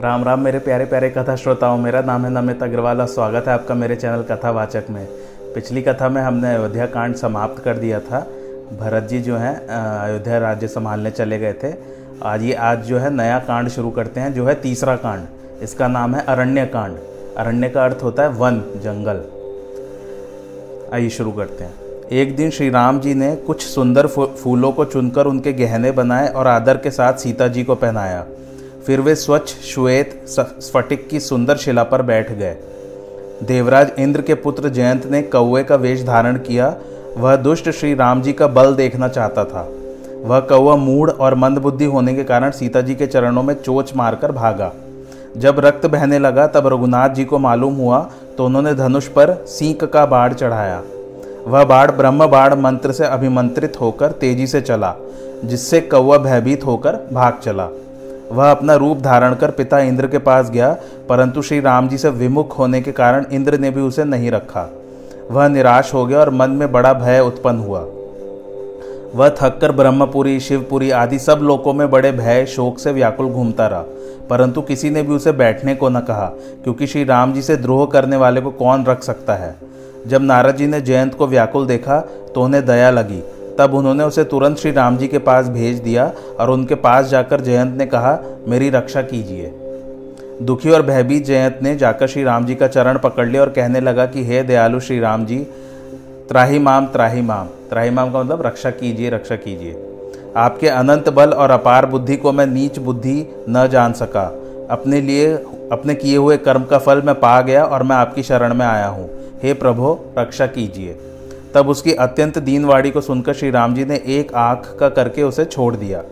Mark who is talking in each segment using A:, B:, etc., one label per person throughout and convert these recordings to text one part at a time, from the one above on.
A: राम राम मेरे प्यारे प्यारे कथा श्रोताओं, मेरा नाम है नमित अग्रवाल स्वागत है आपका मेरे चैनल कथावाचक में। पिछली कथा में हमने अयोध्या कांड समाप्त कर दिया था। भरत जी जो हैं अयोध्या राज्य संभालने चले गए थे। आज ये, आज जो है नया कांड शुरू करते हैं, जो है तीसरा कांड। इसका नाम है अरण्य कांड। अरण्य का अर्थ होता है वन, जंगल। आइए शुरू करते हैं। एक दिन श्री राम जी ने कुछ सुंदर फूलों को चुनकर उनके गहने बनाए और आदर के साथ सीता जी को पहनाया। फिर वे स्वच्छ, श्वेत स्फटिक की सुंदर शिला पर बैठ गए। देवराज इंद्र के पुत्र जयंत ने कौए का वेश धारण किया। वह दुष्ट श्री राम जी का बल देखना चाहता था। वह कौआ मूढ़ और मंदबुद्धि होने के कारण सीता जी के चरणों में चोच मारकर भागा। जब रक्त बहने लगा, तब रघुनाथ जी को मालूम हुआ तो उन्होंने धनुष पर सींक का बाढ़ चढ़ाया। वह बाढ़ ब्रह्म बाढ़ मंत्र से अभिमंत्रित होकर तेज़ी से चला, जिससे कौआ भयभीत होकर भाग चला। वह अपना रूप धारण कर पिता इंद्र के पास गया, परंतु श्री राम जी से विमुख होने के कारण इंद्र ने भी उसे नहीं रखा। वह निराश हो गया और मन में बड़ा भय उत्पन्न हुआ। वह थककर ब्रह्मपुरी, शिवपुरी आदि सब लोकों में बड़े भय, शोक से व्याकुल घूमता रहा, परंतु किसी ने भी उसे बैठने को न कहा, क्योंकि श्री राम जी से द्रोह करने वाले को कौन रख सकता है? जब नारद जी ने जयंत को व्याकुल देखा तो उन्हें दया लगी। तब उन्होंने उसे तुरंत श्री राम जी के पास भेज दिया और उनके पास जाकर जयंत ने कहा, मेरी रक्षा कीजिए। दुखी और भयभीत जयंत ने जाकर श्री राम जी का चरण पकड़ लिया और कहने लगा कि, हे दयालु श्री राम जी, त्राही माम त्राही माम। त्राही माम का मतलब रक्षा कीजिए रक्षा कीजिए। आपके अनंत बल और अपार बुद्धि को मैं नीच बुद्धि न जान सका। अपने लिए, अपने किए हुए कर्म का फल मैं पा गया और मैं आपकी शरण में आया हूँ। हे प्रभो, रक्षा कीजिए। तब उसकी अत्यंत दीनवाड़ी को सुनकर श्री राम जी ने एक आँख का करके उसे छोड़ दिया।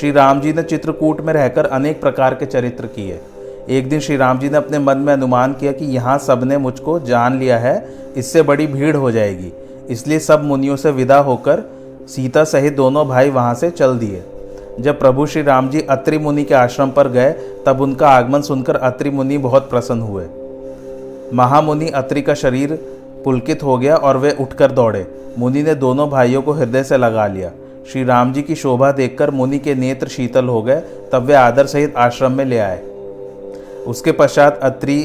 A: श्री राम जी ने चित्रकूट में रहकर अनेक प्रकार के चरित्र किए। एक दिन श्री राम जी ने अपने मन में अनुमान किया कि यहाँ सबने मुझको जान लिया है, इससे बड़ी भीड़ हो जाएगी। इसलिए सब मुनियों से विदा होकर सीता सहित दोनों भाई वहाँ से चल दिए। जब प्रभु श्री राम जी अत्रि मुनि के आश्रम पर गए, तब उनका आगमन सुनकर अत्रि मुनि बहुत प्रसन्न हुए। महामुनि अत्रि का शरीर पुलकित हो गया और वे उठकर दौड़े। मुनि ने दोनों भाइयों को हृदय से लगा लिया। श्री राम जी की शोभा देखकर मुनि के नेत्र शीतल हो गए, तब वे आदर सहित आश्रम में ले आए। उसके पश्चात अत्रि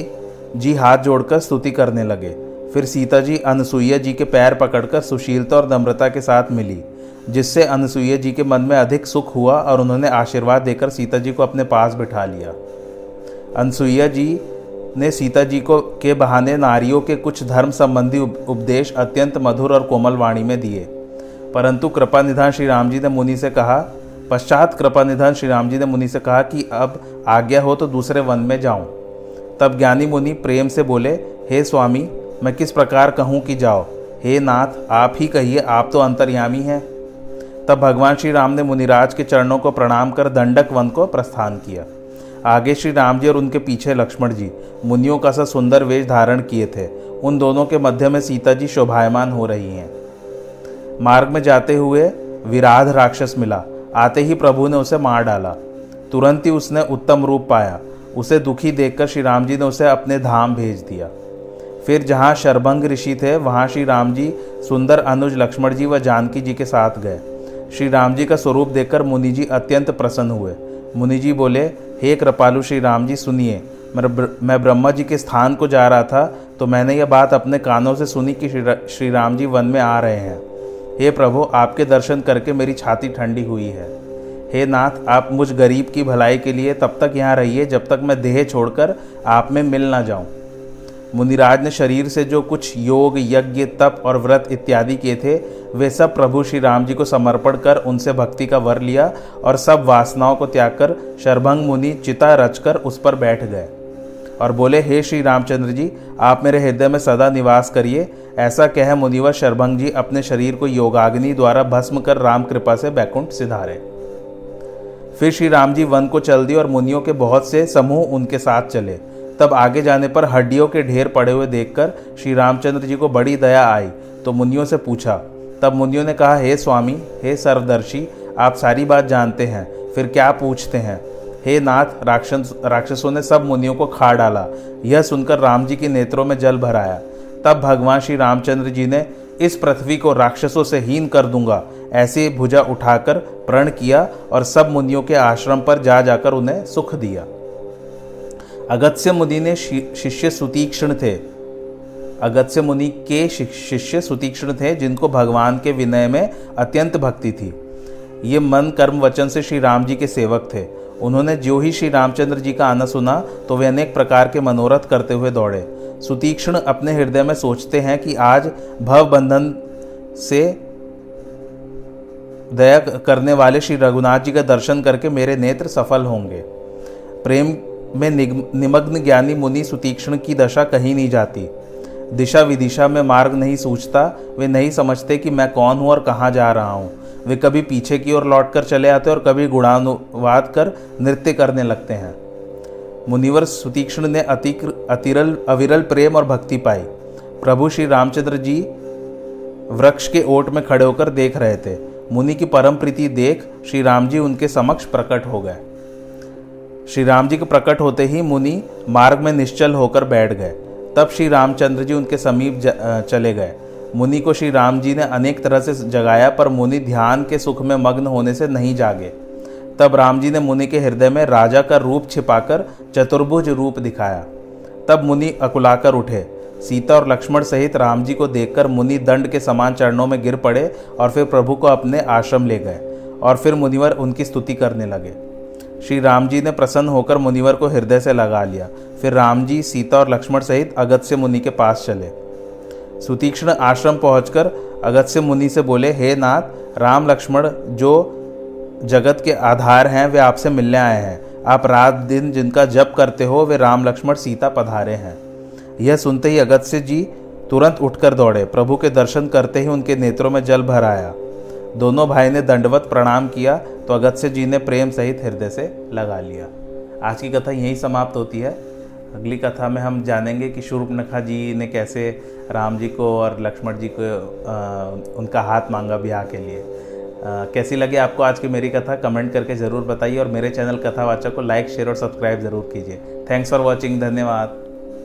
A: जी हाथ जोड़कर स्तुति करने लगे। फिर सीता जी अनसुईया जी के पैर पकड़कर सुशीलता और नम्रता के साथ मिली, जिससे अनसुईया जी के मन में अधिक सुख हुआ और उन्होंने आशीर्वाद देकर सीता जी को अपने पास बिठा लिया। अनसुईया जी ने सीता जी को, के बहाने नारियों के कुछ धर्म संबंधी उपदेश अत्यंत मधुर और कोमल वाणी में दिए। परंतु कृपा निधान श्री राम जी ने मुनि से कहा, पश्चात कृपा निधान श्री राम जी ने मुनि से कहा कि अब आज्ञा हो तो दूसरे वन में जाऊँ। तब ज्ञानी मुनि प्रेम से बोले, हे स्वामी, मैं किस प्रकार कहूँ कि जाओ? हे नाथ, आप ही कहिए, आप तो अंतर्यामी हैं। तब भगवान श्री राम ने मुनिराज के चरणों को प्रणाम कर दंडक वन को प्रस्थान किया। आगे श्री राम जी और उनके पीछे लक्ष्मण जी मुनियों का सा सुंदर वेश धारण किए थे। उन दोनों के मध्य में सीता जी शोभायमान हो रही हैं। मार्ग में जाते हुए विराध राक्षस मिला। आते ही प्रभु ने उसे मार डाला। तुरंत ही उसने उत्तम रूप पाया। उसे दुखी देखकर श्री राम जी ने उसे अपने धाम भेज दिया। फिर जहाँ शरभंग ऋषि थे, वहाँ श्री राम जी सुंदर अनुज लक्ष्मण जी व जानकी जी के साथ गए। श्री राम जी का स्वरूप देखकर मुनि जी अत्यंत प्रसन्न हुए। मुनि जी बोले हे कृपालु श्री राम जी, सुनिए। मैं ब्रह्मा जी के स्थान को जा रहा था तो मैंने यह बात अपने कानों से सुनी कि श्री राम जी वन में आ रहे हैं। हे प्रभु, आपके दर्शन करके मेरी छाती ठंडी हुई है। हे नाथ, आप मुझ गरीब की भलाई के लिए तब तक यहाँ रहिए जब तक मैं देह छोड़कर आप में मिल ना जाऊँ। मुनिराज ने शरीर से जो कुछ योग, यज्ञ, तप और व्रत इत्यादि किए थे, वे सब प्रभु श्री राम जी को समर्पण कर उनसे भक्ति का वर लिया और सब वासनाओं को त्याग कर शरभंग मुनि चिता रचकर उस पर बैठ गए। और बोले, हे श्री रामचंद्र जी, आप मेरे हृदय में सदा निवास करिए। ऐसा कह मुनिवर शरभंग जी अपने शरीर को योगाग्नि द्वारा भस्म कर राम कृपा से बैकुंठ सिधारे। फिर श्री राम जी वन को चल दिए और मुनियों के बहुत से समूह उनके साथ चले। तब आगे जाने पर हड्डियों के ढेर पड़े हुए देखकर श्री रामचंद्र जी को बड़ी दया आई तो मुनियों से पूछा, तब मुनियों ने कहा, हे स्वामी, हे सर्वदर्शी, आप सारी बात जानते हैं, फिर क्या पूछते हैं? हे नाथ, राक्षस, राक्षसों ने सब मुनियों को खा डाला, यह सुनकर राम जी के नेत्रों में जल भराया। तब भगवान श्री रामचंद्र जी ने, इस पृथ्वी को राक्षसों से हीन कर दूँगा, ऐसे भुजा उठाकर प्रण किया और सब मुनियों के आश्रम पर जा जाकर उन्हें सुख दिया। अगत्य मुनि ने शिष्य सुतीक्ष्ण थे। अगत्य मुनि के शिष्य सुतीक्ष्ण थे, जिनको भगवान के विनय में अत्यंत भक्ति थी। ये मन कर्म वचन से श्री राम जी के सेवक थे। उन्होंने जो ही श्री रामचंद्र जी का आना सुना तो वे अनेक प्रकार के मनोरथ करते हुए दौड़े। सुतीक्ष्ण अपने हृदय में सोचते हैं कि आज भव बंधन से दया करने वाले श्री रघुनाथ जी का दर्शन करके मेरे नेत्र सफल होंगे। प्रेम में निमग्न ज्ञानी मुनि सुतीक्ष्ण की दशा कहीं नहीं जाती। दिशा विदिशा में मार्ग नहीं सूझता, वे नहीं समझते कि मैं कौन हूँ और कहाँ जा रहा हूँ। वे कभी पीछे की ओर लौट कर चले आते और कभी गुणानुवाद कर नृत्य करने लगते हैं। मुनिवर सुतीक्ष्ण ने अतिक्र, अतिरल, अविरल प्रेम और भक्ति पाई। प्रभु श्री रामचंद्र जी वृक्ष के ओट में खड़े होकर देख रहे थे। मुनि की परम प्रीति देख श्री राम जी उनके समक्ष प्रकट हो गए। श्री राम जी के प्रकट होते ही मुनि मार्ग में निश्चल होकर बैठ गए। तब श्री रामचंद्र जी उनके समीप चले गए। मुनि को श्री राम जी ने अनेक तरह से जगाया, पर मुनि ध्यान के सुख में मग्न होने से नहीं जागे। तब राम जी ने मुनि के हृदय में राजा का रूप छिपाकर चतुर्भुज रूप दिखाया। तब मुनि अकुलाकर उठे। सीता और लक्ष्मण सहित राम जी को देखकर मुनि दंड के समान चरणों में गिर पड़े और फिर प्रभु को अपने आश्रम ले गए और फिर मुनिवर उनकी स्तुति करने लगे। श्री राम जी ने प्रसन्न होकर मुनिवर को हृदय से लगा लिया। फिर राम जी, सीता और लक्ष्मण सहित अगत्य मुनि के पास चले। सुतीक्ष्ण आश्रम पहुंचकर अगत्य मुनि से बोले, हे नाथ, राम, लक्ष्मण, जो जगत के आधार हैं, वे आपसे मिलने आए हैं। आप रात दिन जिनका जप करते हो, वे राम, लक्ष्मण, सीता पधारे हैं। यह सुनते ही अगत्य जी तुरंत उठकर दौड़े। प्रभु के दर्शन करते ही उनके नेत्रों में जल भर आया। दोनों भाई ने दंडवत प्रणाम किया तो अगत्य जी ने प्रेम सहित हृदय से लगा लिया। आज की कथा यहीं समाप्त होती है। अगली कथा में हम जानेंगे कि शूर्पनखा जी ने कैसे राम जी को और लक्ष्मण जी को उनका हाथ मांगा ब्याह के लिए। कैसी लगी आपको आज की मेरी कथा? कमेंट करके ज़रूर बताइए और मेरे चैनल कथावाचक को लाइक, शेयर और सब्सक्राइब ज़रूर कीजिए। थैंक्स फॉर वॉचिंग, धन्यवाद।